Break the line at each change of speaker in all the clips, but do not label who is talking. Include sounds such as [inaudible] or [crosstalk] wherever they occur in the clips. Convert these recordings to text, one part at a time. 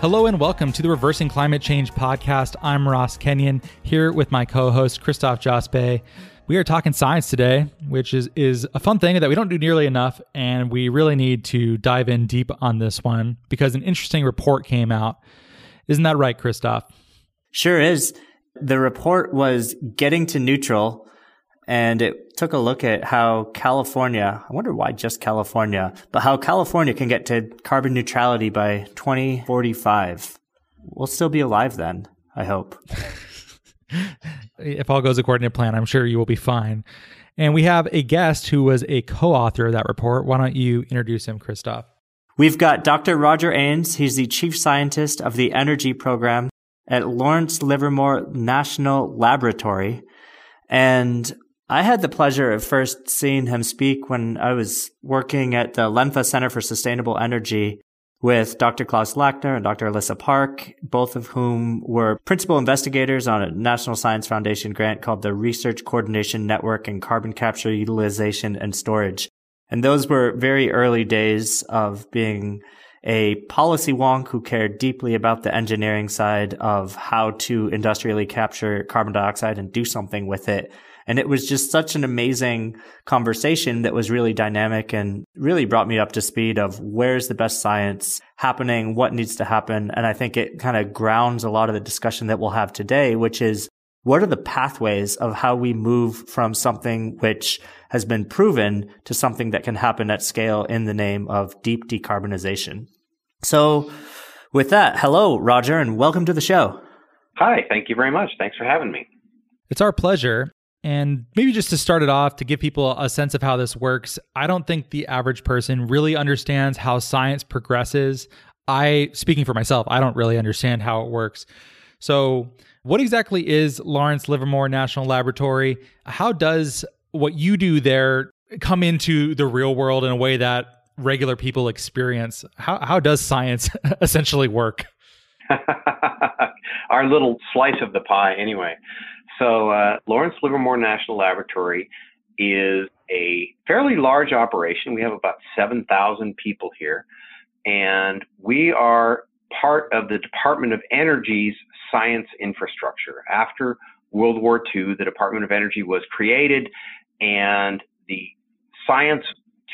Hello and welcome to the Reversing Climate Change podcast. I'm Ross Kenyon here with my co-host Christophe Jospe. We are talking science today, which is is a fun thing that we don't do nearly enough, and we really need to dive in deep on this one because an interesting report came out. Isn't that right, Christophe?
Sure is. The report was getting to neutral and it took a look at how California, I wonder why just California, but how California can get to carbon neutrality by 2045. We'll still be alive then, I hope.
if all goes according to plan, I'm sure you will be fine. And we have a guest who was a co author of that report. Why don't you introduce him, Christophe?
We've got Dr. Roger Aines. He's the chief scientist of the energy program at Lawrence Livermore National Laboratory. And I had the pleasure of first seeing him speak when I was working at the Lenfest Center for Sustainable Energy with Dr. Klaus Lackner and Dr. Alissa Park, both of whom were principal investigators on a National Science Foundation grant called the Research Coordination Network in Carbon Capture Utilization and Storage. And those were very early days of being a policy wonk who cared deeply about the engineering side of how to industrially capture carbon dioxide and do something with it and it was just such an amazing conversation that was really dynamic and really brought me up to speed of where's the best science happening, what needs to happen. And I think it kind of grounds a lot of the discussion that we'll have today, which is what are the pathways of how we move from something which has been proven to something that can happen at scale in the name of deep decarbonization? So with that, hello, Roger, and welcome to the show.
Hi, thank you very much. Thanks for having me.
It's our pleasure. And maybe just to start it off, to give people a sense of how this works, I don't think the average person really understands how science progresses. I, speaking for myself, I don't really understand how it works. So, what exactly is Lawrence Livermore National Laboratory? How does what you do there come into the real world in a way that regular people experience? How, how does science [laughs] essentially work? [laughs]
Our little slice of the pie, anyway. So, uh, Lawrence Livermore National Laboratory is a fairly large operation. We have about 7,000 people here, and we are part of the Department of Energy's science infrastructure. After World War II, the Department of Energy was created, and the science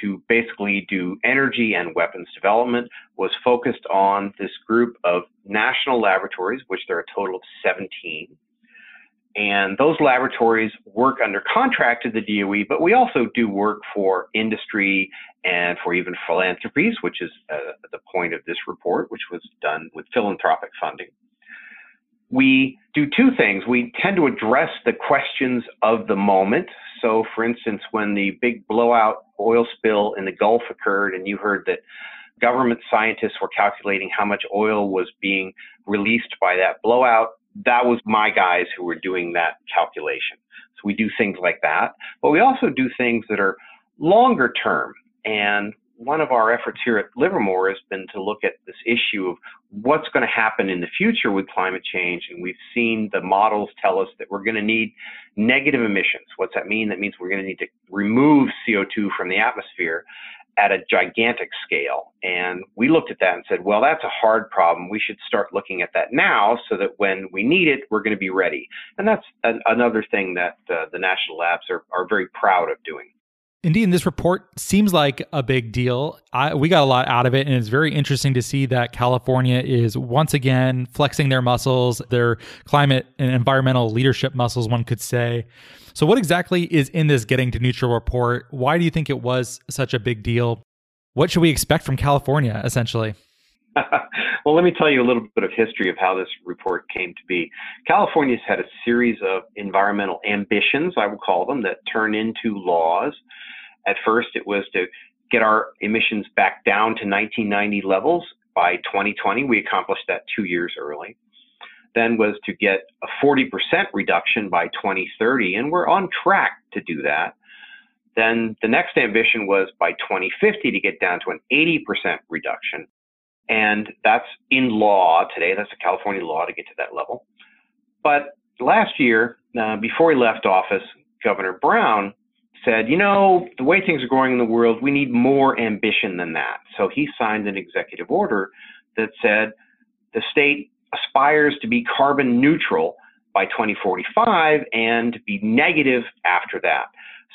to basically do energy and weapons development was focused on this group of national laboratories, which there are a total of 17. And those laboratories work under contract to the DOE, but we also do work for industry and for even philanthropies, which is uh, the point of this report, which was done with philanthropic funding. We do two things. We tend to address the questions of the moment. So, for instance, when the big blowout oil spill in the Gulf occurred, and you heard that government scientists were calculating how much oil was being released by that blowout, that was my guys who were doing that calculation. So we do things like that, but we also do things that are longer term. And one of our efforts here at Livermore has been to look at this issue of what's going to happen in the future with climate change. And we've seen the models tell us that we're going to need negative emissions. What's that mean? That means we're going to need to remove CO2 from the atmosphere at a gigantic scale. And we looked at that and said, well, that's a hard problem. We should start looking at that now so that when we need it, we're going to be ready. And that's an, another thing that uh, the national labs are, are very proud of doing.
Indeed, this report seems like a big deal. I, we got a lot out of it, and it's very interesting to see that California is once again flexing their muscles, their climate and environmental leadership muscles, one could say. So, what exactly is in this Getting to Neutral report? Why do you think it was such a big deal? What should we expect from California, essentially? [laughs]
well, let me tell you a little bit of history of how this report came to be. California's had a series of environmental ambitions, I would call them, that turn into laws. At first, it was to get our emissions back down to 1990 levels by 2020. We accomplished that two years early. Then was to get a 40% reduction by 2030, and we're on track to do that. Then the next ambition was by 2050 to get down to an 80% reduction. And that's in law today. That's a California law to get to that level. But last year, uh, before he left office, Governor Brown said, you know, the way things are going in the world, we need more ambition than that. So he signed an executive order that said the state aspires to be carbon neutral by 2045 and be negative after that.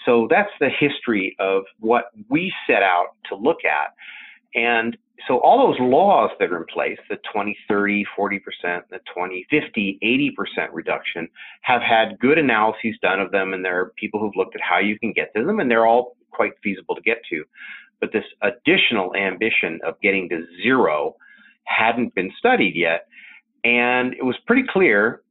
So that's the history of what we set out to look at. And so all those laws that are in place, the 20, 30, 40%, the 20, 50, 80% reduction, have had good analyses done of them, and there are people who've looked at how you can get to them, and they're all quite feasible to get to. But this additional ambition of getting to zero hadn't been studied yet. And it was pretty clear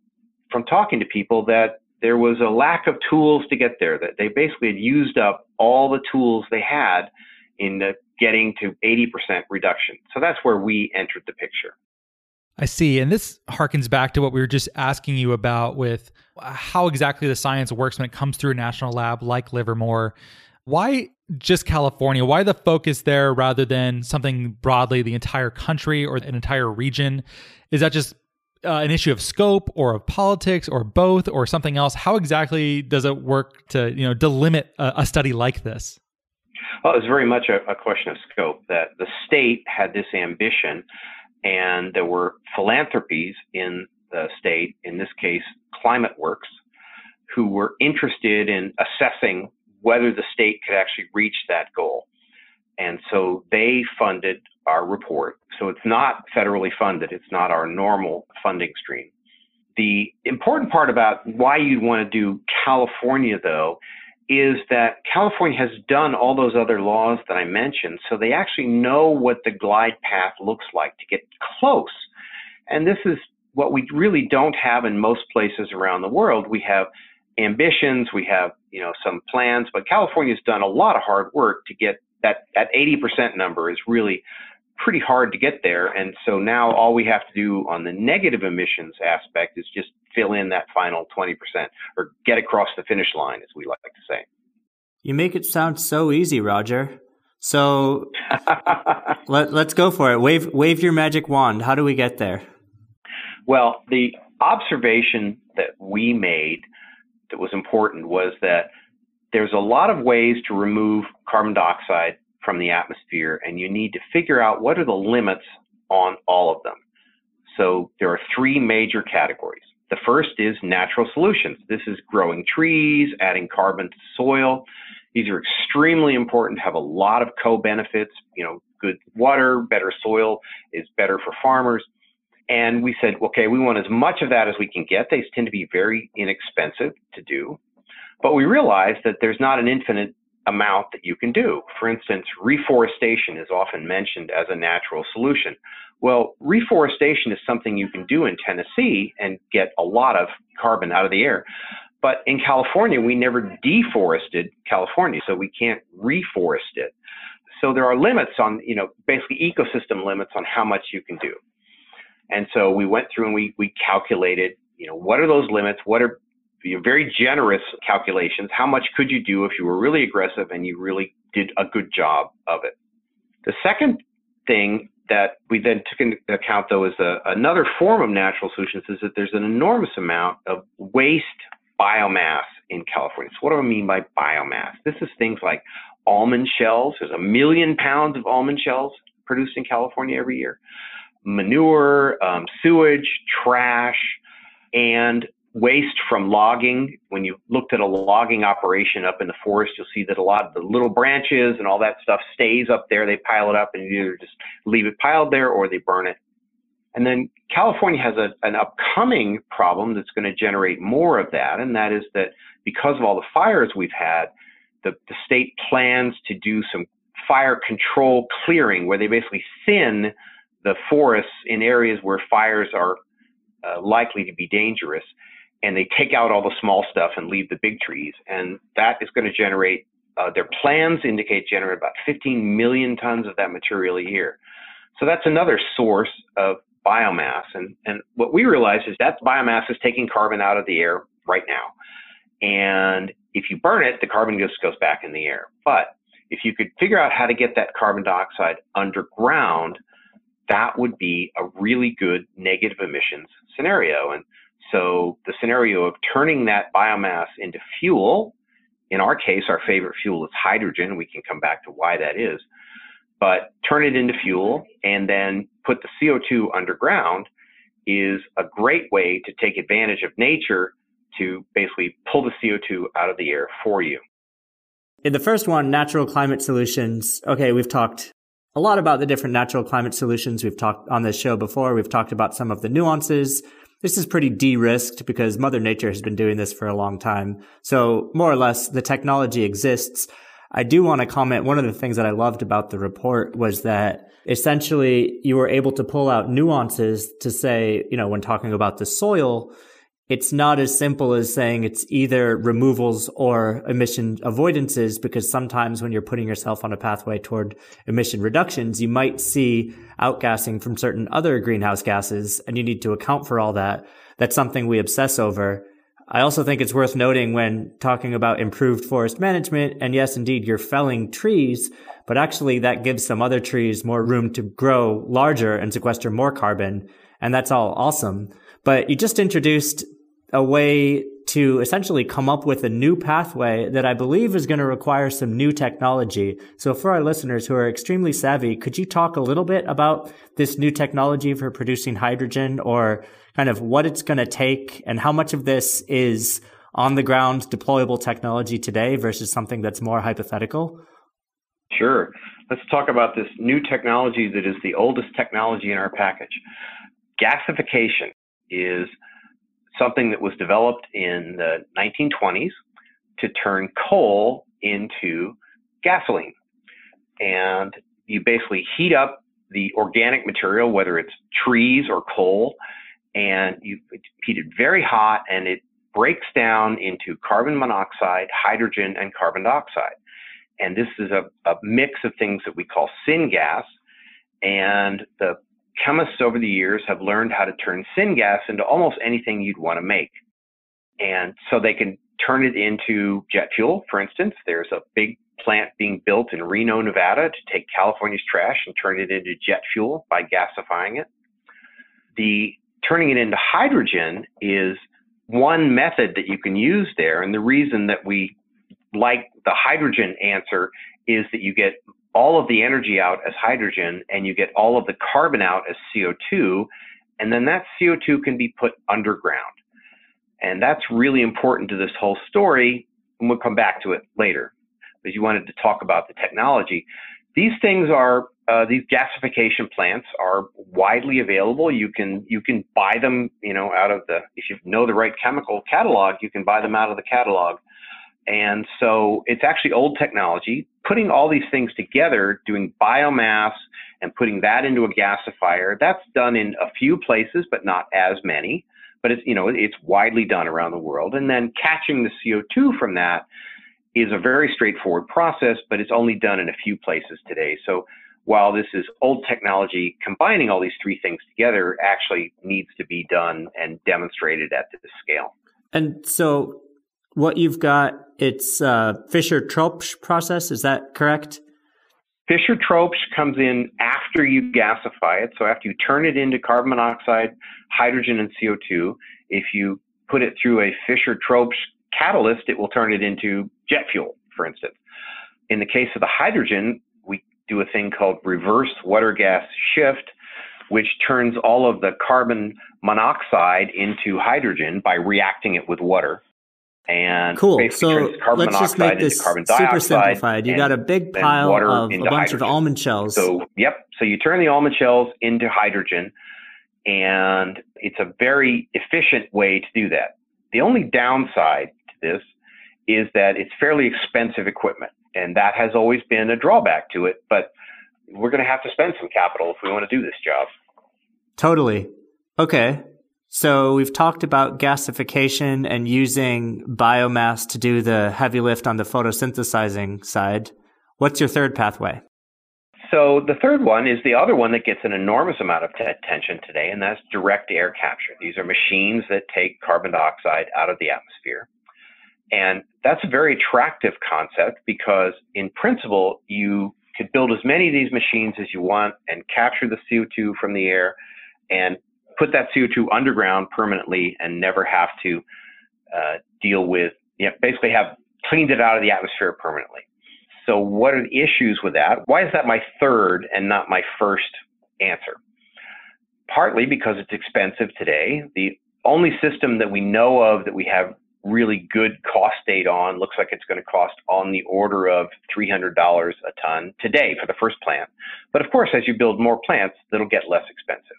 from talking to people that there was a lack of tools to get there, that they basically had used up all the tools they had in the getting to 80% reduction. So that's where we entered the picture.
I see. And this harkens back to what we were just asking you about with how exactly the science works when it comes through a national lab like Livermore. Why just California? Why the focus there rather than something broadly the entire country or an entire region? Is that just uh, an issue of scope or of politics or both or something else? How exactly does it work to you know delimit a, a study like this?
Well, it was very much a, a question of scope that the state had this ambition, and there were philanthropies in the state, in this case, Climate Works, who were interested in assessing whether the state could actually reach that goal. And so they funded our report. So it's not federally funded, it's not our normal funding stream. The important part about why you'd want to do California, though, is that California has done all those other laws that I mentioned, so they actually know what the glide path looks like to get close. And this is what we really don't have in most places around the world. We have ambitions, we have you know some plans, but California's done a lot of hard work to get that that 80% number is really pretty hard to get there. And so now all we have to do on the negative emissions aspect is just fill in that final 20% or get across the finish line, as we like to say.
You make it sound so easy, Roger. So [laughs] let, let's go for it. Wave, wave your magic wand. How do we get there?
Well, the observation that we made that was important was that there's a lot of ways to remove carbon dioxide from the atmosphere, and you need to figure out what are the limits on all of them. So there are three major categories. The first is natural solutions. This is growing trees, adding carbon to soil. These are extremely important, have a lot of co-benefits. You know, good water, better soil is better for farmers. And we said, okay, we want as much of that as we can get. They tend to be very inexpensive to do. But we realized that there's not an infinite amount that you can do. For instance, reforestation is often mentioned as a natural solution. Well, reforestation is something you can do in Tennessee and get a lot of carbon out of the air. But in California, we never deforested California, so we can't reforest it. So there are limits on, you know, basically ecosystem limits on how much you can do. And so we went through and we, we calculated, you know, what are those limits? What are very generous calculations? How much could you do if you were really aggressive and you really did a good job of it? The second thing that we then took into account, though, is a, another form of natural solutions is that there's an enormous amount of waste biomass in California. So, what do I mean by biomass? This is things like almond shells. There's a million pounds of almond shells produced in California every year. Manure, um, sewage, trash, and waste from logging. When you looked at a logging operation up in the forest, you'll see that a lot of the little branches and all that stuff stays up there. They pile it up and you either just leave it piled there or they burn it. And then California has a, an upcoming problem that's going to generate more of that, and that is that because of all the fires we've had, the, the state plans to do some fire control clearing where they basically thin the forests in areas where fires are uh, likely to be dangerous and they take out all the small stuff and leave the big trees and that is going to generate uh, their plans indicate generate about 15 million tons of that material a year. So that's another source of biomass and, and what we realize is that biomass is taking carbon out of the air right now. And if you burn it the carbon just goes back in the air. But if you could figure out how to get that carbon dioxide underground that would be a really good negative emissions scenario. And so the scenario of turning that biomass into fuel, in our case, our favorite fuel is hydrogen. We can come back to why that is. But turn it into fuel and then put the CO2 underground is a great way to take advantage of nature to basically pull the CO2 out of the air for you.
In the first one, natural climate solutions, okay, we've talked a lot about the different natural climate solutions we've talked on this show before. We've talked about some of the nuances. This is pretty de-risked because Mother Nature has been doing this for a long time. So more or less the technology exists. I do want to comment. One of the things that I loved about the report was that essentially you were able to pull out nuances to say, you know, when talking about the soil, it's not as simple as saying it's either removals or emission avoidances because sometimes when you're putting yourself on a pathway toward emission reductions, you might see outgassing from certain other greenhouse gases and you need to account for all that. That's something we obsess over. I also think it's worth noting when talking about improved forest management, and yes, indeed, you're felling trees, but actually that gives some other trees more room to grow larger and sequester more carbon. And that's all awesome. But you just introduced a way to essentially come up with a new pathway that I believe is going to require some new technology. So for our listeners who are extremely savvy, could you talk a little bit about this new technology for producing hydrogen or kind of what it's going to take and how much of this is on the ground deployable technology today versus something that's more hypothetical?
Sure. Let's talk about this new technology that is the oldest technology in our package. Gasification is something that was developed in the 1920s to turn coal into gasoline. And you basically heat up the organic material, whether it's trees or coal, and you heat it very hot and it breaks down into carbon monoxide, hydrogen, and carbon dioxide. And this is a, a mix of things that we call syngas. And the chemists over the years have learned how to turn syngas into almost anything you'd want to make. And so they can turn it into jet fuel, for instance. There's a big plant being built in Reno, Nevada to take California's trash and turn it into jet fuel by gasifying it. The turning it into hydrogen is one method that you can use there. And the reason that we like the hydrogen answer is that you get all of the energy out as hydrogen and you get all of the carbon out as CO2, and then that CO2 can be put underground. And that's really important to this whole story, and we'll come back to it later. Because you wanted to talk about the technology. These things are uh, these gasification plants are widely available. You can you can buy them, you know, out of the if you know the right chemical catalog, you can buy them out of the catalog. And so it's actually old technology. Putting all these things together, doing biomass and putting that into a gasifier, that's done in a few places, but not as many. But it's, you know, it's widely done around the world. And then catching the CO2 from that is a very straightforward process, but it's only done in a few places today. So while this is old technology, combining all these three things together actually needs to be done and demonstrated at this scale.
And so what you've got, it's uh, Fischer-Tropsch process. Is that correct?
Fischer-Tropsch comes in after you gasify it. So after you turn it into carbon monoxide, hydrogen, and CO2, if you put it through a Fischer-Tropsch catalyst, it will turn it into jet fuel, for instance. In the case of the hydrogen, we do a thing called reverse water gas shift, which turns all of the carbon monoxide into hydrogen by reacting it with water. And
cool. So let's just make this super simplified. You got a big pile of a bunch
hydrogen.
of almond shells.
So yep. So you turn the almond shells into hydrogen, and it's a very efficient way to do that. The only downside to this is that it's fairly expensive equipment, and that has always been a drawback to it. But we're going to have to spend some capital if we want to do this job.
Totally. Okay. So we've talked about gasification and using biomass to do the heavy lift on the photosynthesizing side. What's your third pathway?
So the third one is the other one that gets an enormous amount of attention today, and that's direct air capture. These are machines that take carbon dioxide out of the atmosphere. And that's a very attractive concept because in principle, you could build as many of these machines as you want and capture the CO2 from the air and put that CO2 underground permanently and never have to uh, deal with, you know, basically have cleaned it out of the atmosphere permanently. So, what are the issues with that? Why is that my third and not my first answer? Partly because it's expensive today. The only system that we know of that we have really good cost data on looks like it's going to cost on the order of $300 a ton today for the first plant. But of course, as you build more plants, that'll get less expensive.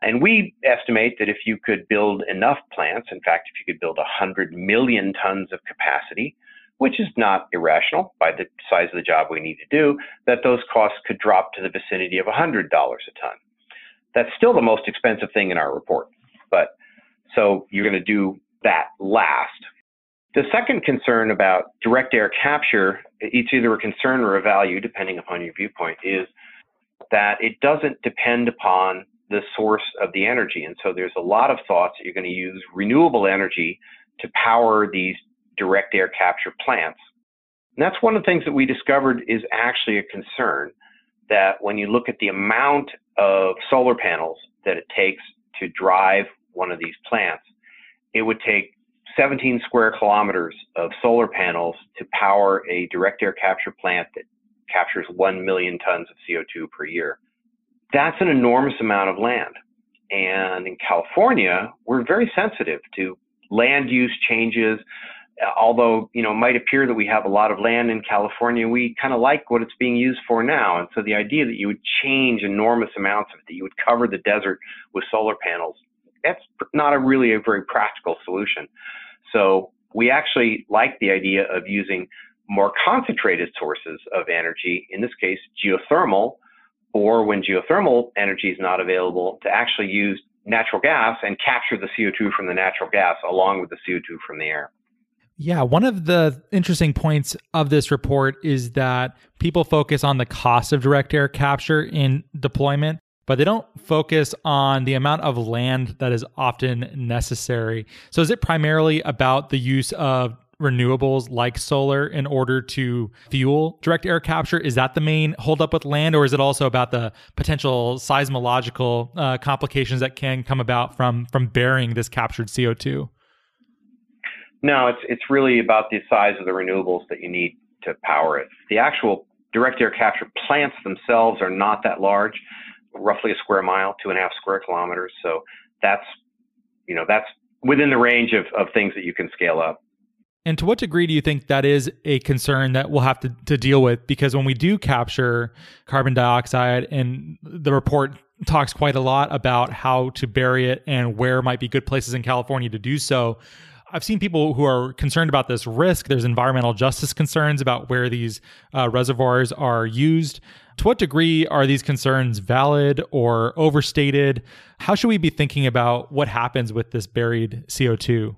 And we estimate that if you could build enough plants, in fact, if you could build 100 million tons of capacity, which is not irrational by the size of the job we need to do, that those costs could drop to the vicinity of $100 a ton. That's still the most expensive thing in our report. But so you're going to do that last. The second concern about direct air capture, it's either a concern or a value, depending upon your viewpoint, is that it doesn't depend upon the source of the energy. And so there's a lot of thoughts that you're going to use renewable energy to power these direct air capture plants. And that's one of the things that we discovered is actually a concern that when you look at the amount of solar panels that it takes to drive one of these plants, it would take 17 square kilometers of solar panels to power a direct air capture plant that captures 1 million tons of CO2 per year. That's an enormous amount of land. And in California, we're very sensitive to land use changes. Uh, although, you know, it might appear that we have a lot of land in California, we kind of like what it's being used for now. And so the idea that you would change enormous amounts of it, that you would cover the desert with solar panels, that's not a really a very practical solution. So we actually like the idea of using more concentrated sources of energy, in this case, geothermal, or when geothermal energy is not available, to actually use natural gas and capture the CO2 from the natural gas along with the CO2 from the air.
Yeah, one of the interesting points of this report is that people focus on the cost of direct air capture in deployment, but they don't focus on the amount of land that is often necessary. So, is it primarily about the use of renewables like solar in order to fuel direct air capture? Is that the main holdup with land, or is it also about the potential seismological uh, complications that can come about from from burying this captured CO two?
No, it's it's really about the size of the renewables that you need to power it. The actual direct air capture plants themselves are not that large roughly a square mile, two and a half square kilometers. So that's, you know, that's within the range of, of things that you can scale up.
And to what degree do you think that is a concern that we'll have to, to deal with? Because when we do capture carbon dioxide, and the report talks quite a lot about how to bury it and where might be good places in California to do so. I've seen people who are concerned about this risk. There's environmental justice concerns about where these uh, reservoirs are used. To what degree are these concerns valid or overstated? How should we be thinking about what happens with this buried CO2?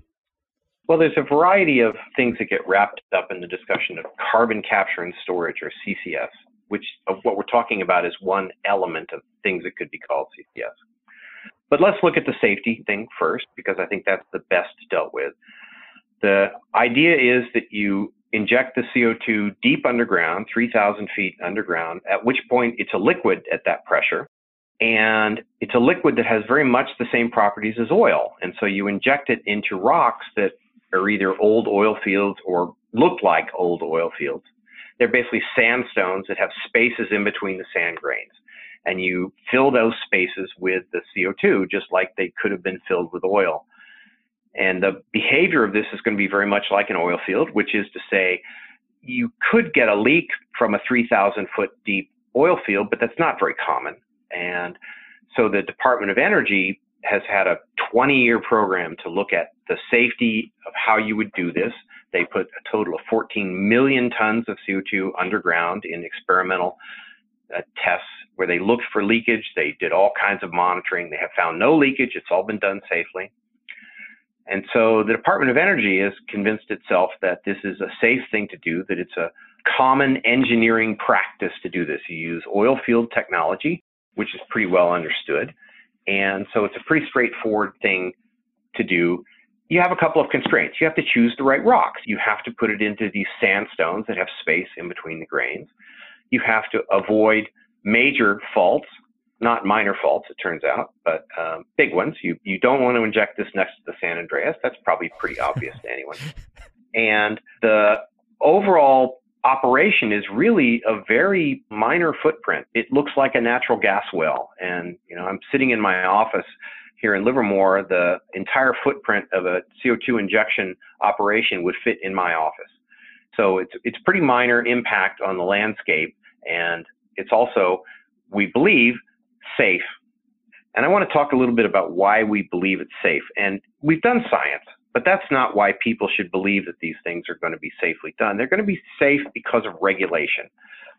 Well, there's a variety of things that get wrapped up in the discussion of carbon capture and storage, or CCS, which of what we're talking about is one element of things that could be called CCS. But let's look at the safety thing first, because I think that's the best dealt with. The idea is that you inject the CO2 deep underground, 3,000 feet underground, at which point it's a liquid at that pressure. And it's a liquid that has very much the same properties as oil. And so you inject it into rocks that are either old oil fields or look like old oil fields. They're basically sandstones that have spaces in between the sand grains. and you fill those spaces with the CO2 just like they could have been filled with oil. And the behavior of this is going to be very much like an oil field, which is to say you could get a leak from a 3,000 foot deep oil field, but that's not very common. And so the Department of Energy has had a 20 year program to look at the safety of how you would do this. They put a total of 14 million tons of CO2 underground in experimental uh, tests where they looked for leakage. They did all kinds of monitoring. They have found no leakage. It's all been done safely. And so the Department of Energy has convinced itself that this is a safe thing to do, that it's a common engineering practice to do this. You use oil field technology, which is pretty well understood. And so it's a pretty straightforward thing to do. You have a couple of constraints. You have to choose the right rocks. You have to put it into these sandstones that have space in between the grains. You have to avoid major faults, not minor faults, it turns out, but um, big ones. You, you don't want to inject this next to the San Andreas. That's probably pretty obvious to anyone. [laughs] And the overall operation is really a very minor footprint. It looks like a natural gas well. And, you know, I'm sitting in my office here in Livermore. The entire footprint of a CO2 injection operation would fit in my office. So it's, it's pretty minor impact on the landscape. And it's also, we believe, safe. And I want to talk a little bit about why we believe it's safe. And we've done science. But that's not why people should believe that these things are going to be safely done. They're going to be safe because of regulation.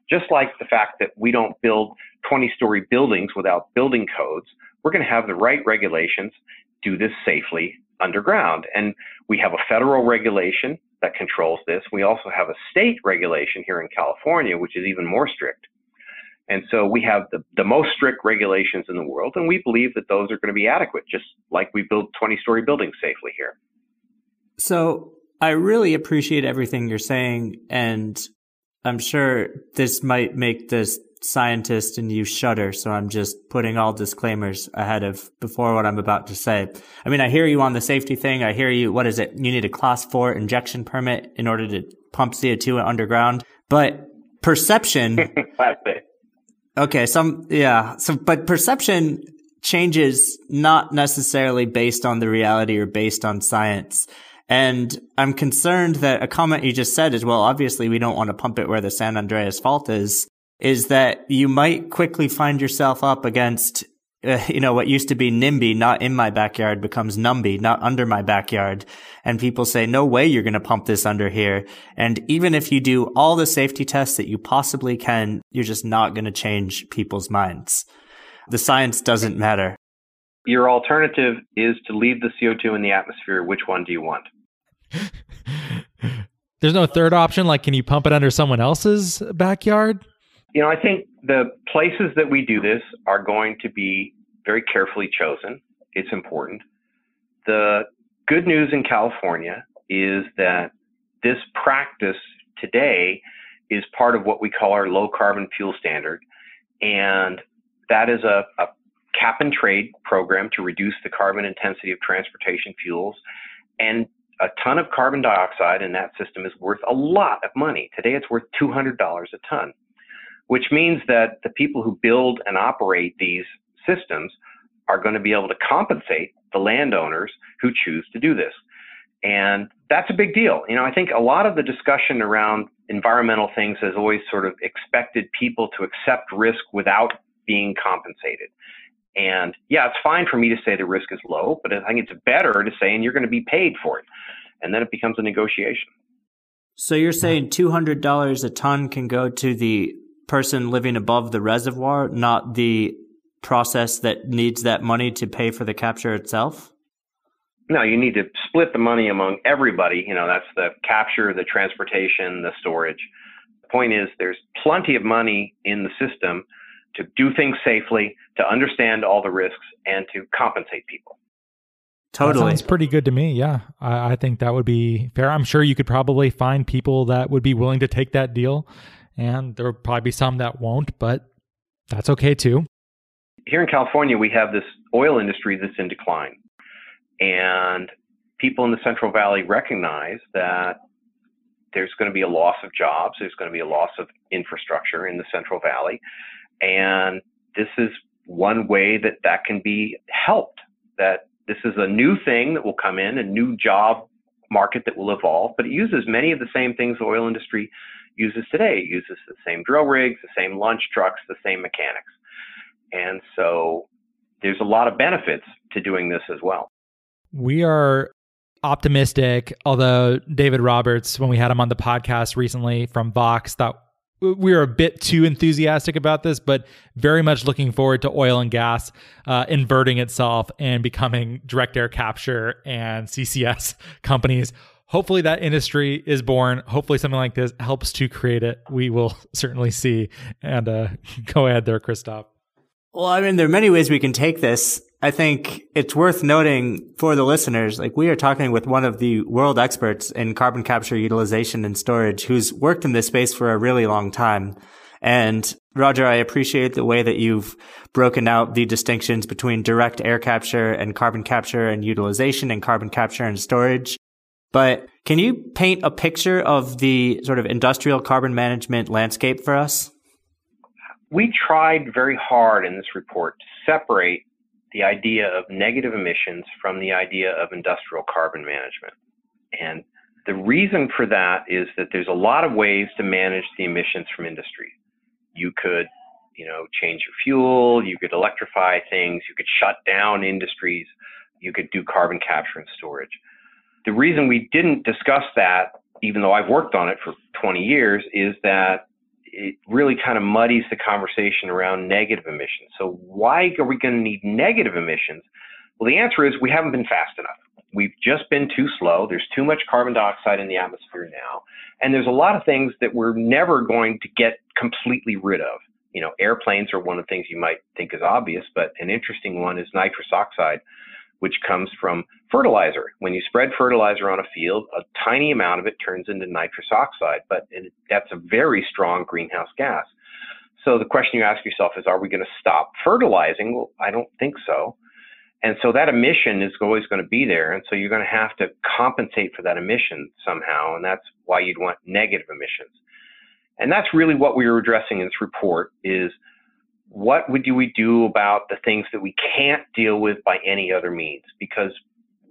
Just like the fact that we don't build 20 story buildings without building codes, we're going to have the right regulations, do this safely underground. And we have a federal regulation that controls this. We also have a state regulation here in California, which is even more strict. And so we have the, the most strict regulations in the world, and we believe that those are going to be adequate, just like we build 20 story buildings safely here.
So I really appreciate everything you're saying. And I'm sure this might make this scientist and you shudder. So I'm just putting all disclaimers ahead of before what I'm about to say. I mean, I hear you on the safety thing. I hear you. What is it? You need a class four injection permit in order to pump CO2 underground, but perception. [laughs] okay. Some, yeah. So, but perception changes not necessarily based on the reality or based on science. And I'm concerned that a comment you just said is, well, obviously we don't want to pump it where the San Andreas fault is, is that you might quickly find yourself up against, uh, you know, what used to be NIMBY, not in my backyard, becomes NUMBY, not under my backyard. And people say, no way you're going to pump this under here. And even if you do all the safety tests that you possibly can, you're just not going to change people's minds. The science doesn't matter.
Your alternative is to leave the CO2 in the atmosphere. Which one do you want? [laughs]
There's no third option. Like, can you pump it under someone else's backyard?
You know, I think the places that we do this are going to be very carefully chosen. It's important. The good news in California is that this practice today is part of what we call our low carbon fuel standard. And that is a, a cap and trade program to reduce the carbon intensity of transportation fuels. And a ton of carbon dioxide in that system is worth a lot of money. Today it's worth $200 a ton, which means that the people who build and operate these systems are going to be able to compensate the landowners who choose to do this. And that's a big deal. You know, I think a lot of the discussion around environmental things has always sort of expected people to accept risk without being compensated. And yeah, it's fine for me to say the risk is low, but I think it's better to say, and you're going to be paid for it. And then it becomes a negotiation.
So you're saying $200 a ton can go to the person living above the reservoir, not the process that needs that money to pay for the capture itself?
No, you need to split the money among everybody. You know, that's the capture, the transportation, the storage. The point is, there's plenty of money in the system to do things safely, to understand all the risks, and to compensate people.
Totally. That sounds pretty good to me. Yeah. I, I, think that would be fair. I'm sure you could probably find people that would be willing to take that deal. And there would probably be some that won't, but that's okay too.
Here in California, we have this oil industry that's in decline. And people in the Central Valley recognize that there's going to be a loss of jobs, there's going to be a loss of infrastructure in the Central Valley. And this is one way that that can be helped. That this is a new thing that will come in, a new job market that will evolve, but it uses many of the same things the oil industry uses today. It uses the same drill rigs, the same launch trucks, the same mechanics. And so there's a lot of benefits to doing this as well.
We are optimistic, although David Roberts, when we had him on the podcast recently from Vox, thought we are a bit too enthusiastic about this, but very much looking forward to oil and gas uh, inverting itself and becoming direct air capture and CCS [laughs] companies. Hopefully, that industry is born. Hopefully, something like this helps to create it. We will [laughs] certainly see. And uh, [laughs] go ahead there, Christophe.
Well, I mean, there are many ways we can take this. I think it's worth noting for the listeners, like we are talking with one of the world experts in carbon capture utilization and storage who's worked in this space for a really long time. And Roger, I appreciate the way that you've broken out the distinctions between direct air capture and carbon capture and utilization and carbon capture and storage. But can you paint a picture of the sort of industrial carbon management landscape for us?
We tried very hard in this report to separate the idea of negative emissions from the idea of industrial carbon management. And the reason for that is that there's a lot of ways to manage the emissions from industry. You could, you know, change your fuel, you could electrify things, you could shut down industries, you could do carbon capture and storage. The reason we didn't discuss that, even though I've worked on it for 20 years, is that it really kind of muddies the conversation around negative emissions. So why are we going to need negative emissions? Well, the answer is we haven't been fast enough. We've just been too slow. There's too much carbon dioxide in the atmosphere now. And there's a lot of things that we're never going to get completely rid of. You know, airplanes are one of the things you might think is obvious, but an interesting one is nitrous oxide which comes from fertilizer. When you spread fertilizer on a field, a tiny amount of it turns into nitrous oxide, but that's a very strong greenhouse gas. So the question you ask yourself is, are we going to stop fertilizing? Well, I don't think so. And so that emission is always going to be there. And so you're going to have to compensate for that emission somehow. And that's why you'd want negative emissions. And that's really what we were addressing in this report is what would do we do about the things that we can't deal with by any other means? Because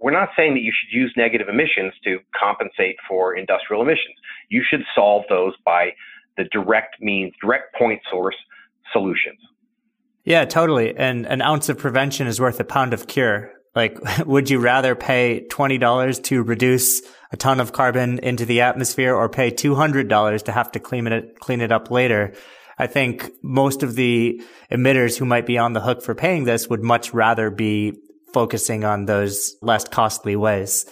we're not saying that you should use negative emissions to compensate for industrial emissions. You should solve those by the direct means, direct point source solutions.
Yeah, totally. And an ounce of prevention is worth a pound of cure. Like, [laughs] would you rather pay $20 to reduce a ton of carbon into the atmosphere or pay $200 to have to clean it, clean it up later? I think most of the emitters who might be on the hook for paying this would much rather be focusing on those less costly ways.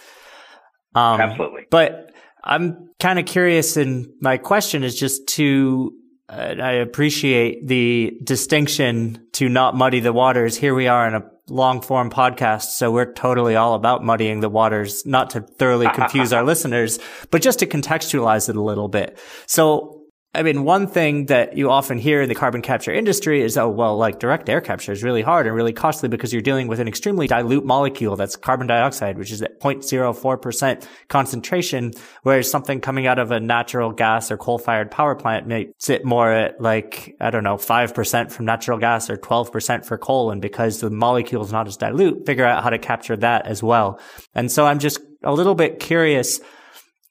Um, Absolutely.
But I'm kind of curious, and my question is just to, uh, I appreciate the distinction to not muddy the waters. Here we are in a long form podcast. So we're totally all about muddying the waters, not to thoroughly [laughs] confuse our listeners, but just to contextualize it a little bit. So I mean, one thing that you often hear in the carbon capture industry is, oh, well, like direct air capture is really hard and really costly because you're dealing with an extremely dilute molecule that's carbon dioxide, which is at 0.04% concentration, whereas something coming out of a natural gas or coal fired power plant may sit more at like, I don't know, 5% from natural gas or 12% for coal. And because the molecule is not as dilute, figure out how to capture that as well. And so I'm just a little bit curious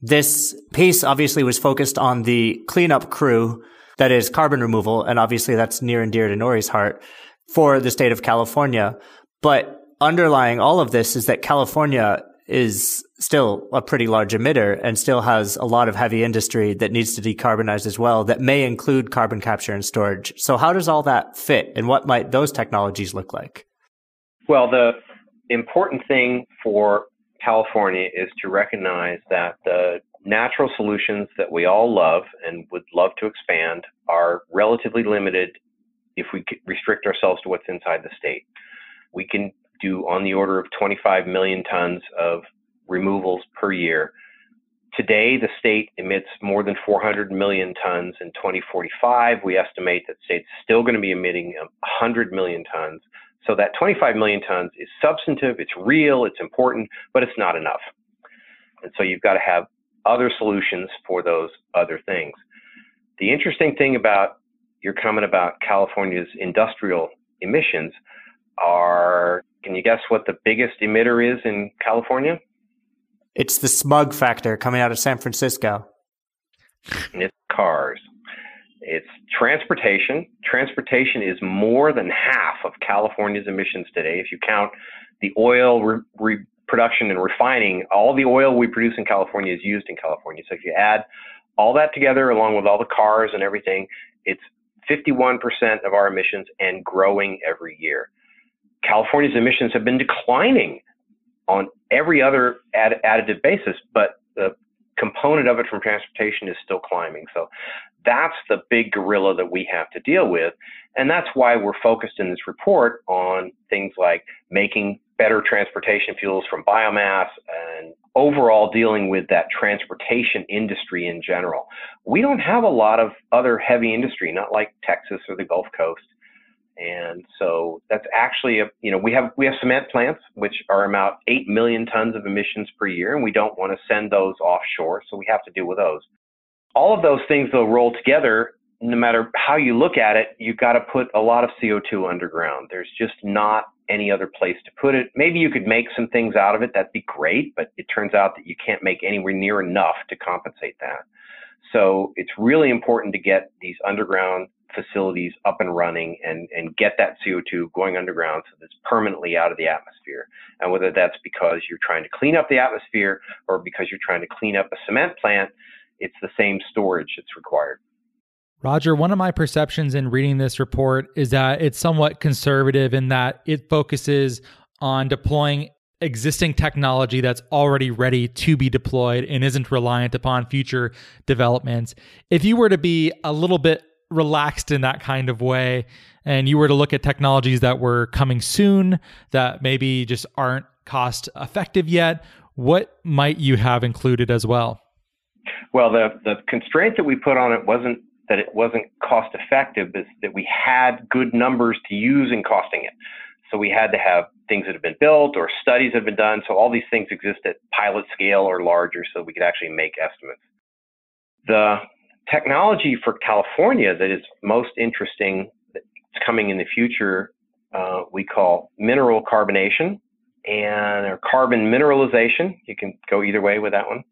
this piece obviously was focused on the cleanup crew, that is carbon removal, and obviously that's near and dear to Nori's heart for the state of California. But underlying all of this is that California is still a pretty large emitter and still has a lot of heavy industry that needs to decarbonize as well that may include carbon capture and storage. So how does all that fit and what might those technologies look like?
Well, the important thing for California is to recognize that the natural solutions that we all love and would love to expand are relatively limited if we restrict ourselves to what's inside the state. We can do on the order of 25 million tons of removals per year. Today, the state emits more than 400 million tons. In 2045, we estimate that state's still going to be emitting um, 100 million tons. So that 25 million tons is substantive, it's real, it's important, but it's not enough. And so you've got to have other solutions for those other things. The interesting thing about your comment about California's industrial emissions are can you guess what the biggest emitter is in California?
It's the smog factor coming out of San Francisco.
And it's cars. It's transportation. Transportation is more than half of California's emissions today. If you count the oil re- re- production and refining, all the oil we produce in California is used in California. So if you add all that together, along with all the cars and everything, it's 51% of our emissions and growing every year. California's emissions have been declining on every other add- additive basis, but the component of it from transportation is still climbing. So that's the big gorilla that we have to deal with. And that's why we're focused in this report on things like making better transportation fuels from biomass and overall dealing with that transportation industry in general. We don't have a lot of other heavy industry, not like Texas or the Gulf Coast. And so that's actually a, you know, we have, we have cement plants, which are about 8 million tons of emissions per year, and we don't want to send those offshore. So we have to deal with those. All of those things, though, roll together. No matter how you look at it, you've got to put a lot of CO2 underground. There's just not any other place to put it. Maybe you could make some things out of it. That'd be great, but it turns out that you can't make anywhere near enough to compensate that. So it's really important to get these underground facilities up and running and, and get that CO2 going underground so that it's permanently out of the atmosphere. And whether that's because you're trying to clean up the atmosphere or because you're trying to clean up a cement plant, it's the same storage that's required.
Roger, one of my perceptions in reading this report is that it's somewhat conservative in that it focuses on deploying existing technology that's already ready to be deployed and isn't reliant upon future developments. If you were to be a little bit relaxed in that kind of way and you were to look at technologies that were coming soon that maybe just aren't cost effective yet, what might you have included as well?
Well, the, the constraint that we put on it wasn't that it wasn't cost effective, but that we had good numbers to use in costing it. So we had to have things that have been built or studies have been done. So all these things exist at pilot scale or larger so we could actually make estimates. The technology for California that is most interesting that's coming in the future, uh, we call mineral carbonation and or carbon mineralization. You can go either way with that one.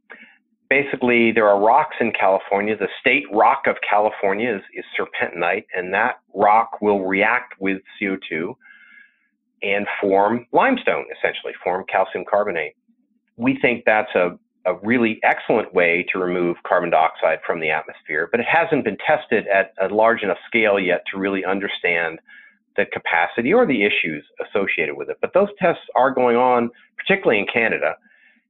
Basically, there are rocks in California. The state rock of California is, is serpentinite, and that rock will react with CO2 and form limestone, essentially, form calcium carbonate. We think that's a a really excellent way to remove carbon dioxide from the atmosphere, but it hasn't been tested at a large enough scale yet to really understand the capacity or the issues associated with it. But those tests are going on, particularly in Canada,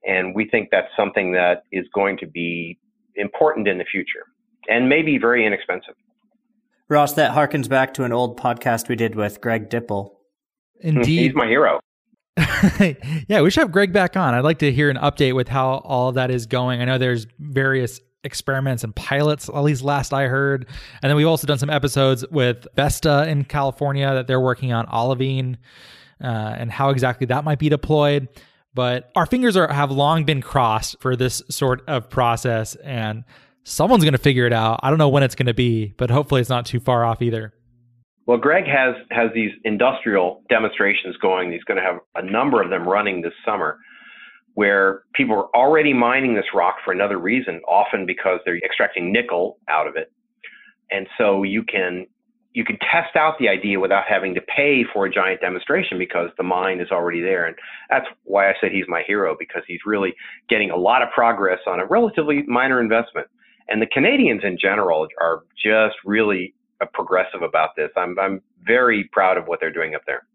and we think that's something that is going to be important in the future and maybe very inexpensive.
Ross, that harkens back to an old podcast we did with Greg Dipple.
Indeed.
He's my hero. [laughs]
yeah, we should have Greg back on. I'd like to hear an update with how all that is going. I know there's various experiments and pilots, at least last I heard. And then we've also done some episodes with Vestas in California that they're working on olivine uh, and how exactly that might be deployed. But our fingers are have long been crossed for this sort of process, and someone's going to figure it out. I don't know when it's going to be, but hopefully it's not too far off either.
Well, Greg has has these industrial demonstrations going. He's going to have a number of them running this summer, where people are already mining this rock for another reason, often because they're extracting nickel out of it, and so you can you can test out the idea without having to pay for a giant demonstration because the mine is already there. And that's why I said he's my hero because he's really getting a lot of progress on a relatively minor investment. And the Canadians in general are just really Uh, progressive about this. I'm I'm very proud of what they're doing up there.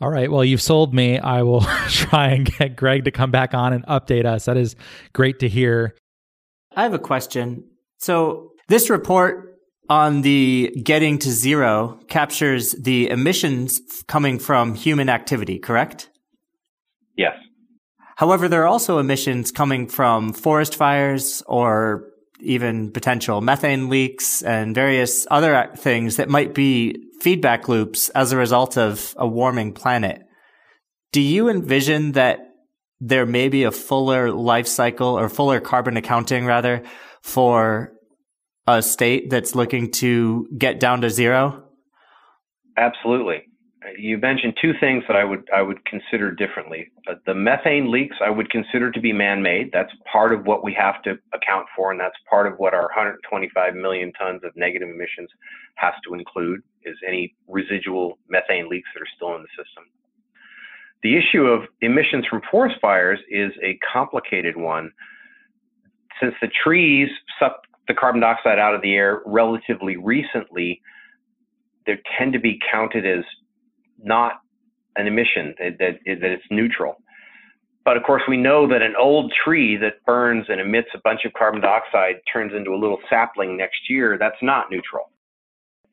All right. Well, you've sold me. I will [laughs] try and get Greg to come back on and update us. That is great to hear.
I have a question. So, this report on the getting to zero captures the emissions coming from human activity, correct?
Yes.
However, there are also emissions coming from forest fires or even potential methane leaks and various other things that might be feedback loops as a result of a warming planet. Do you envision that there may be a fuller life cycle or fuller carbon accounting rather for a state that's looking to get down to zero?
Absolutely. You mentioned two things that I would I would consider differently. Uh, the methane leaks I would consider to be man-made. That's part of what we have to account for, and that's part of what our 125 million tons of negative emissions has to include is any residual methane leaks that are still in the system. The issue of emissions from forest fires is a complicated one. Since the trees suck the carbon dioxide out of the air relatively recently, they tend to be counted as not an emission, that, that, that it's neutral. But of course, we know that an old tree that burns and emits a bunch of carbon dioxide turns into a little sapling next year. That's not neutral.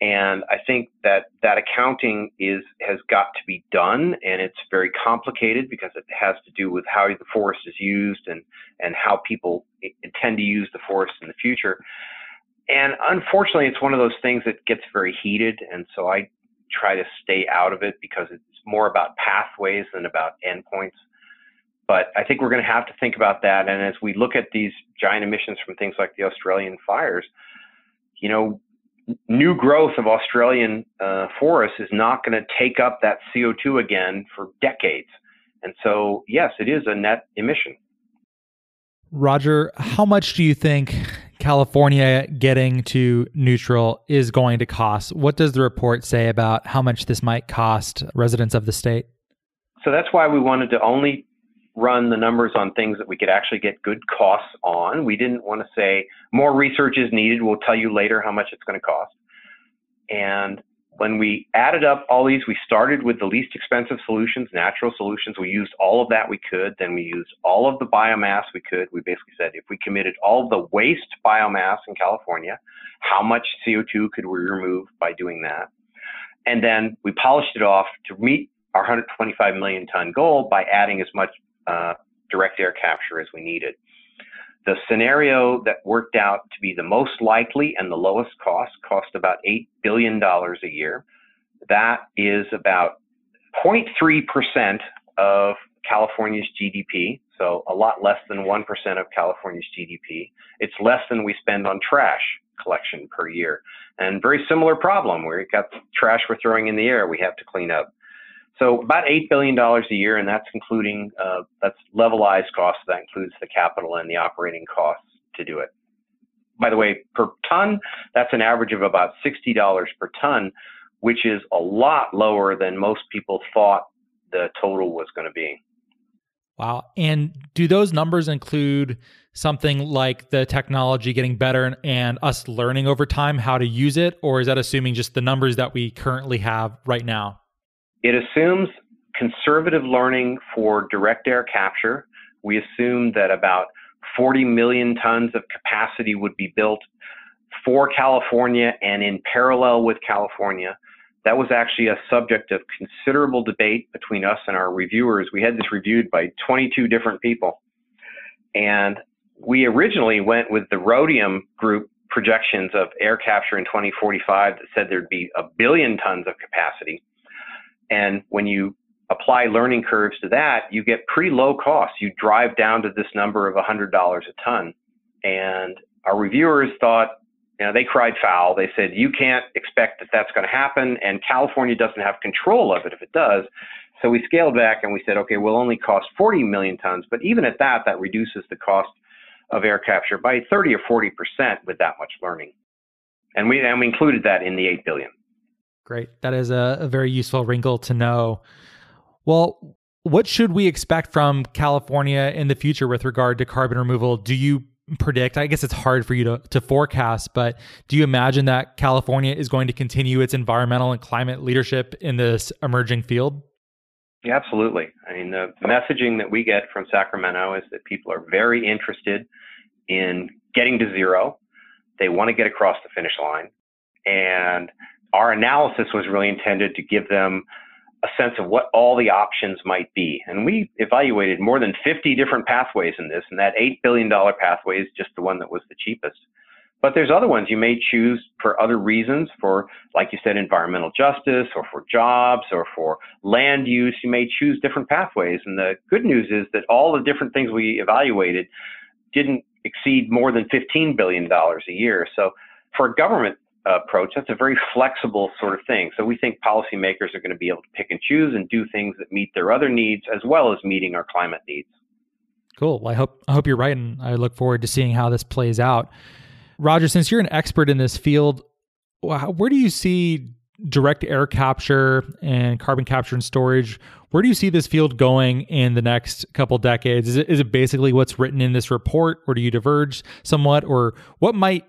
And I think that that accounting is has got to be done, and it's very complicated because it has to do with how the forest is used and and how people intend to use the forest in the future. And unfortunately, it's one of those things that gets very heated, and so I try to stay out of it because it's more about pathways than about endpoints. But I think we're going to have to think about that. And as we look at these giant emissions from things like the Australian fires, you know, new growth of Australian uh, forests is not going to take up that CO2 again for decades. And so, yes, it is a net emission.
Roger, how much do you think California getting to neutral is going to cost? What does the report say about how much this might cost residents of the state?
So that's why we wanted to only run the numbers on things that we could actually get good costs on. We didn't want to say more research is needed. We'll tell you later how much it's going to cost. And when we added up all these, we started with the least expensive solutions, natural solutions. We used all of that we could. Then we used all of the biomass we could. We basically said if we committed all the waste biomass in California, how much CO2 could we remove by doing that? And then we polished it off to meet our 125 million ton goal by adding as much uh, direct air capture as we needed. The scenario that worked out to be the most likely and the lowest cost cost about $8 billion a year. That is about 0.3% of California's GDP, so a lot less than 1% of California's GDP. It's less than we spend on trash collection per year. And very similar problem where you've got trash we're throwing in the air we have to clean up. So about $8 billion a year, and that's including, uh, that's levelized costs. That includes the capital and the operating costs to do it. By the way, per ton, that's an average of about $60 per ton, which is a lot lower than most people thought the total was going to be.
Wow. And do those numbers include something like the technology getting better and us learning over time how to use it? Or is that assuming just the numbers that we currently have right now?
It assumes conservative learning for direct air capture. We assume that about 40 million tons of capacity would be built for California and in parallel with California. That was actually a subject of considerable debate between us and our reviewers. We had this reviewed by 22 different people. And we originally went with the Rhodium group projections of air capture in 2045 that said there'd be a billion tons of capacity. And when you apply learning curves to that, you get pretty low costs. You drive down to this number of $100 a ton. And our reviewers thought, you know, they cried foul. They said, you can't expect that that's going to happen. And California doesn't have control of it if it does. So we scaled back and we said, okay, we'll only cost 40 million tons. But even at that, that reduces the cost of air capture by 30 or 40% with that much learning. And we, and we included that in the 8 billion.
Great. That is a, a very useful wrinkle to know. Well, what should we expect from California in the future with regard to carbon removal? Do you predict? I guess it's hard for you to, to forecast, but do you imagine that California is going to continue its environmental and climate leadership in this emerging field?
Yeah, absolutely. I mean, the messaging that we get from Sacramento is that people are very interested in getting to zero. They want to get across the finish line. And our analysis was really intended to give them a sense of what all the options might be. And we evaluated more than 50 different pathways in this, and that $8 billion pathway is just the one that was the cheapest. But there's other ones you may choose for other reasons, for, like you said, environmental justice, or for jobs, or for land use. You may choose different pathways. And the good news is that all the different things we evaluated didn't exceed more than $15 billion a year. So For a government approach, that's a very flexible sort of thing. So we think policymakers are going to be able to pick and choose and do things that meet their other needs as well as meeting our climate needs.
Cool. Well, I hope I hope you're right, and I look forward to seeing how this plays out. Roger, since you're an expert in this field, where do you see direct air capture and carbon capture and storage? Where do you see this field going in the next couple decades? Is it, is it basically what's written in this report, or do you diverge somewhat, or what might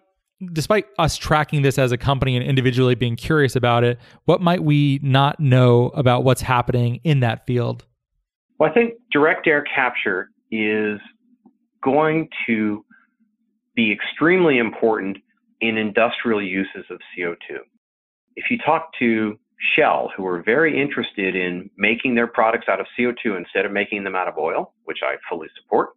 despite us tracking this as a company and individually being curious about it, what might we not know about what's happening in that field?
Well, I think direct air capture is going to be extremely important in industrial uses of CO2. If you talk to Shell, who are very interested in making their products out of CO2 instead of making them out of oil, which I fully support,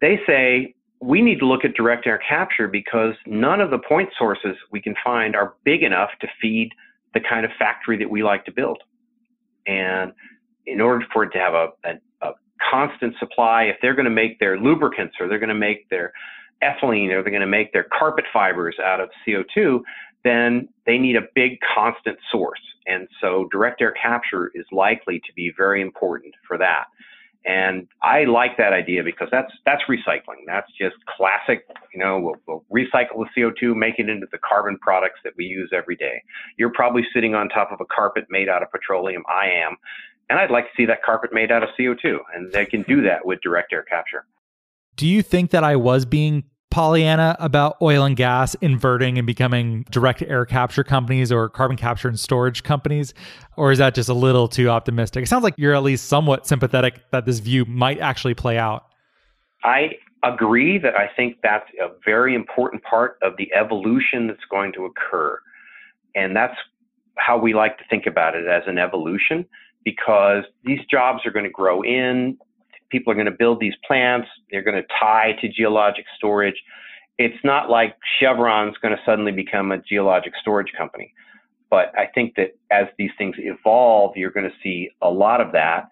they say we need to look at direct air capture because none of the point sources we can find are big enough to feed the kind of factory that we like to build. And in order for it to have a, a, a constant supply, if they're going to make their lubricants or they're going to make their ethylene or they're going to make their carpet fibers out of CO2, then they need a big constant source. And so direct air capture is likely to be very important for that. And I like that idea because that's that's recycling. That's just classic. You know, we'll, we'll, recycle the CO2, make it into the carbon products that we use every day. You're probably sitting on top of a carpet made out of petroleum. I am, and I'd like to see that carpet made out of CO2, and they can do that with direct air capture.
Do you think that I was being Pollyanna about oil and gas inverting and becoming direct air capture companies or carbon capture and storage companies? Or is that just a little too optimistic? It sounds like you're at least somewhat sympathetic that this view might actually play out.
I agree that I think that's a very important part of the evolution that's going to occur. And that's how we like to think about it as an evolution because these jobs are going to grow in, people are going to build these plants. They're going to tie to geologic storage. It's not like Chevron's going to suddenly become a geologic storage company. But I think that as these things evolve, you're going to see a lot of that.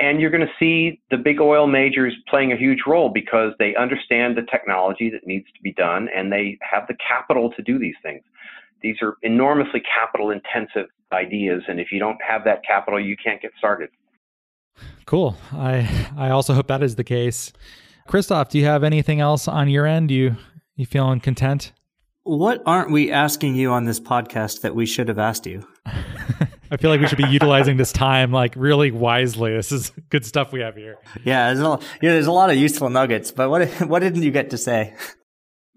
And you're going to see the big oil majors playing a huge role because they understand the technology that needs to be done and they have the capital to do these things. These are enormously capital intensive ideas. And if you don't have that capital, you can't get started.
Cool. I I also hope that is the case. Christophe, do you have anything else on your end? You you feeling content?
What aren't we asking you on this podcast that we should have asked you? [laughs]
I feel like we should be utilizing this time like really wisely. This is good stuff we have here.
Yeah, there's a, yeah, there's a lot of useful nuggets. But what what didn't you get to say?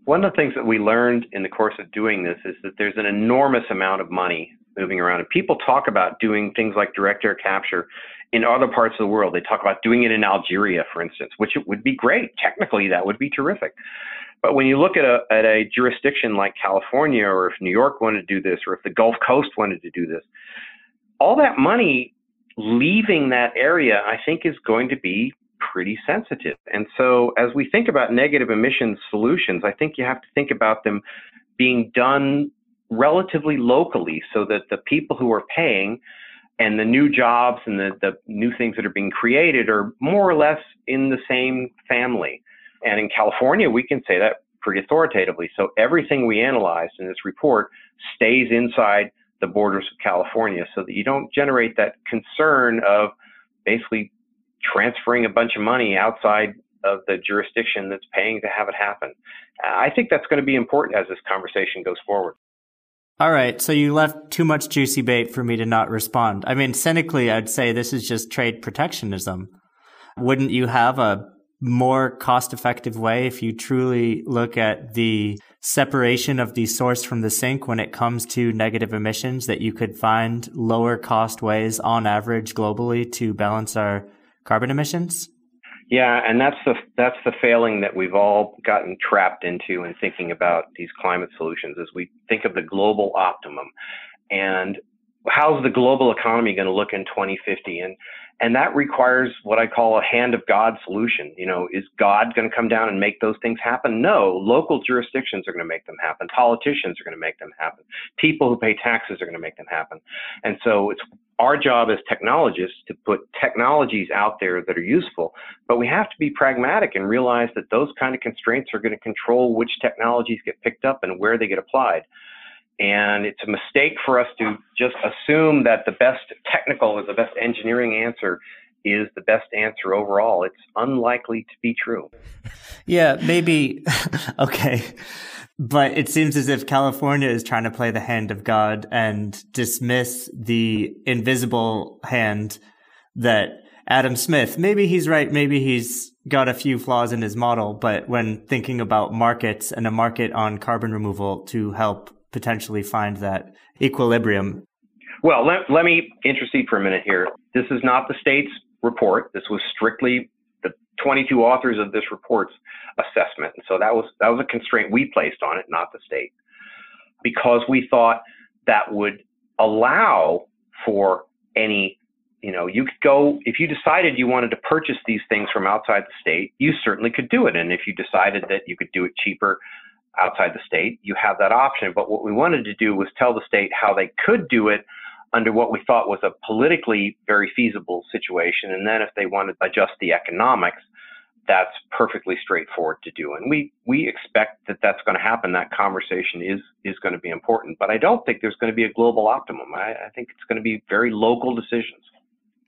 One of the things that we learned in the course of doing this is that there's an enormous amount of money moving around, and people talk about doing things like direct air capture in other parts of the world. They talk about doing it in Algeria, for instance, which would be great. Technically, that would be terrific. But when you look at a, at a jurisdiction like California, or if New York wanted to do this, or if the Gulf Coast wanted to do this, all that money leaving that area, I think, is going to be pretty sensitive. And so, as we think about negative emissions solutions, I think you have to think about them being done relatively locally so that the people who are paying and the new jobs and the, the new things that are being created are more or less in the same family. And in California, we can say that pretty authoritatively. So everything we analyzed in this report stays inside the borders of California so that you don't generate that concern of basically transferring a bunch of money outside of the jurisdiction that's paying to have it happen. I think that's going to be important as this conversation goes forward.
All right. So you left too much juicy bait for me to not respond. I mean, cynically, I'd say this is just trade protectionism. Wouldn't you have a more cost effective way if you truly look at the separation of the source from the sink when it comes to negative emissions that you could find lower cost ways on average globally to balance our carbon emissions?
Yeah, and that's the that's the failing that we've all gotten trapped into in thinking about these climate solutions as we think of the global optimum. And how's the global economy going to look in 2050? And and that requires what I call a hand of God solution. You know, is God going to come down and make those things happen? No. Local jurisdictions are going to make them happen. Politicians are going to make them happen. People who pay taxes are going to make them happen. And so it's our job as technologists to put technologies out there that are useful, but we have to be pragmatic and realize that those kind of constraints are going to control which technologies get picked up and where they get applied. And it's a mistake for us to just assume that the best technical or the best engineering answer is the best answer overall. It's unlikely to be true.
Yeah, maybe. [laughs] okay. But it seems as if California is trying to play the hand of God and dismiss the invisible hand that Adam Smith, maybe he's right, maybe he's got a few flaws in his model, but when thinking about markets and a market on carbon removal to help potentially find that equilibrium?
Well, let, let me intercede for a minute here. This is not the state's report. This was strictly the 22 authors of this report's assessment. And so that was that was a constraint we placed on it, not the state, because we thought that would allow for any you know, you could go, if you decided you wanted to purchase these things from outside the state, you certainly could do it. And if you decided that you could do it cheaper outside the state, you have that option. But what we wanted to do was tell the state how they could do it under what we thought was a politically very feasible situation. And then if they wanted to adjust the economics, that's perfectly straightforward to do. And we, we expect that that's going to happen. That conversation is, is going to be important. But I don't think there's going to be a global optimum. I, I think it's going to be very local decisions.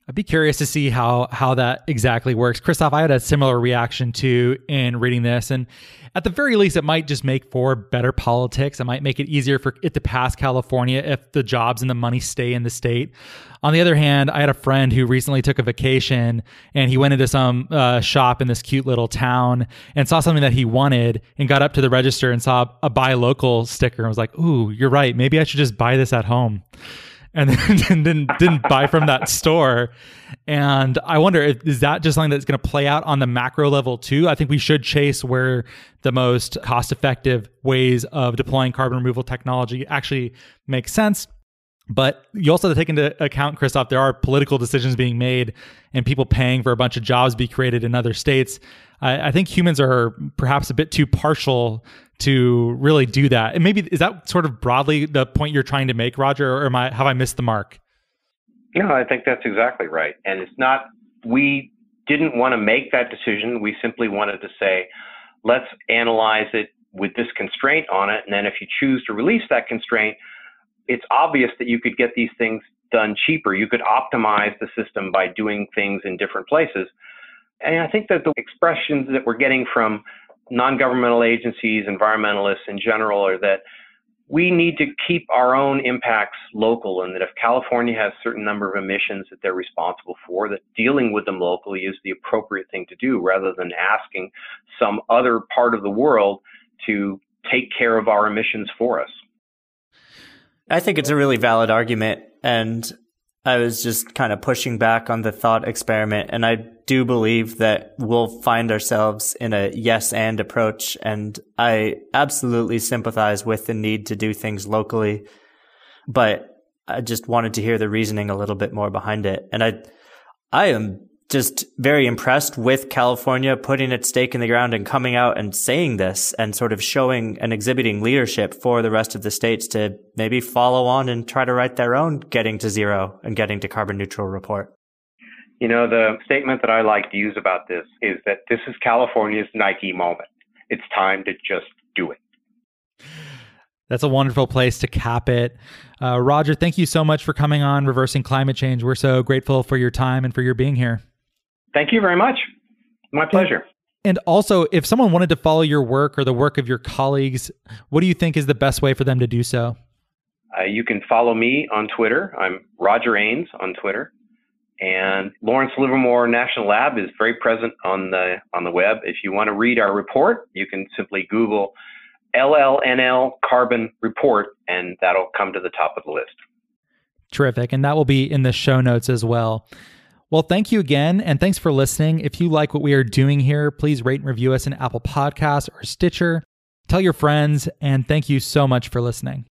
I'd be curious to see how how that exactly works. Christophe, I had a similar reaction to in reading this, and at the very least, it might just make for better politics. It might make it easier for it to pass California if the jobs and the money stay in the state. On the other hand, I had a friend who recently took a vacation and he went into some uh, shop in this cute little town and saw something that he wanted and got up to the register and saw a buy local sticker and was like, "Ooh, you're right. Maybe I should just buy this at home." And [laughs] then didn't didn't buy from that store. And I wonder if is that just something that's going to play out on the macro level too? I think we should chase where the most cost effective ways of deploying carbon removal technology actually make sense. But you also have to take into account, Christophe, there are political decisions being made and people paying for a bunch of jobs be created in other states. I, I think humans are perhaps a bit too partial to really do that. And maybe is that sort of broadly the point you're trying to make, Roger, or am I have I missed the mark?
No, I think that's exactly right. And it's not we didn't want to make that decision. We simply wanted to say, let's analyze it with this constraint on it. And then if you choose to release that constraint, it's obvious that you could get these things done cheaper. You could optimize the system by doing things in different places. And I think that the expressions that we're getting from non-governmental agencies, environmentalists in general, are that we need to keep our own impacts local and that if California has a certain number of emissions that they're responsible for, that dealing with them locally is the appropriate thing to do rather than asking some other part of the world to take care of our emissions for us.
I think it's a really valid argument. And I was just kind of pushing back on the thought experiment. And I do believe that we'll find ourselves in a yes and approach. And I absolutely sympathize with the need to do things locally. But I just wanted to hear the reasoning a little bit more behind it. And I, I am just very impressed with California putting its stake in the ground and coming out and saying this and sort of showing and exhibiting leadership for the rest of the states to maybe follow on and try to write their own getting to zero and getting to carbon neutral report.
You know, the statement that I like to use about this is that this is California's Nike moment. It's time to just do it.
That's a wonderful place to cap it. Uh, Roger, thank you so much for coming on Reversing Climate Change. We're so grateful for your time and for your being here.
Thank you very much. My pleasure.
And also, if someone wanted to follow your work or the work of your colleagues, what do you think is the best way for them to do so?
Uh, you can follow me on Twitter. I'm Roger Aines on Twitter. And Lawrence Livermore National Lab is very present on the on the web. If you want to read our report, you can simply Google LLNL Carbon Report, and that'll come to the top of the list.
Terrific. And that will be in the show notes as well. Well, thank you again, and thanks for listening. If you like what we are doing here, please rate and review us in Apple Podcasts or Stitcher. Tell your friends, and thank you so much for listening.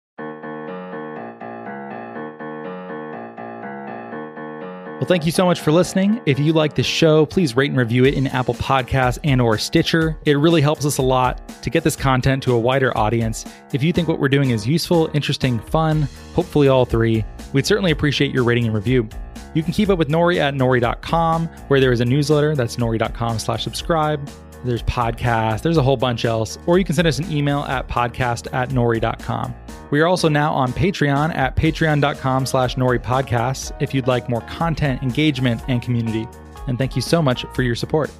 Well, thank you so much for listening. If you like the show, please rate and review it in Apple Podcasts and or Stitcher. It really helps us a lot to get this content to a wider audience. If you think what we're doing is useful, interesting, fun, hopefully all three, we'd certainly appreciate your rating and review. You can keep up with Nori at nori.com, where there is a newsletter. That's nori.com slash subscribe. There's podcasts, there's a whole bunch else. Or you can send us an email at podcast at nori.com. We are also now on Patreon at patreon.com slash nori podcasts if you'd like more content, engagement, and community. And thank you so much for your support.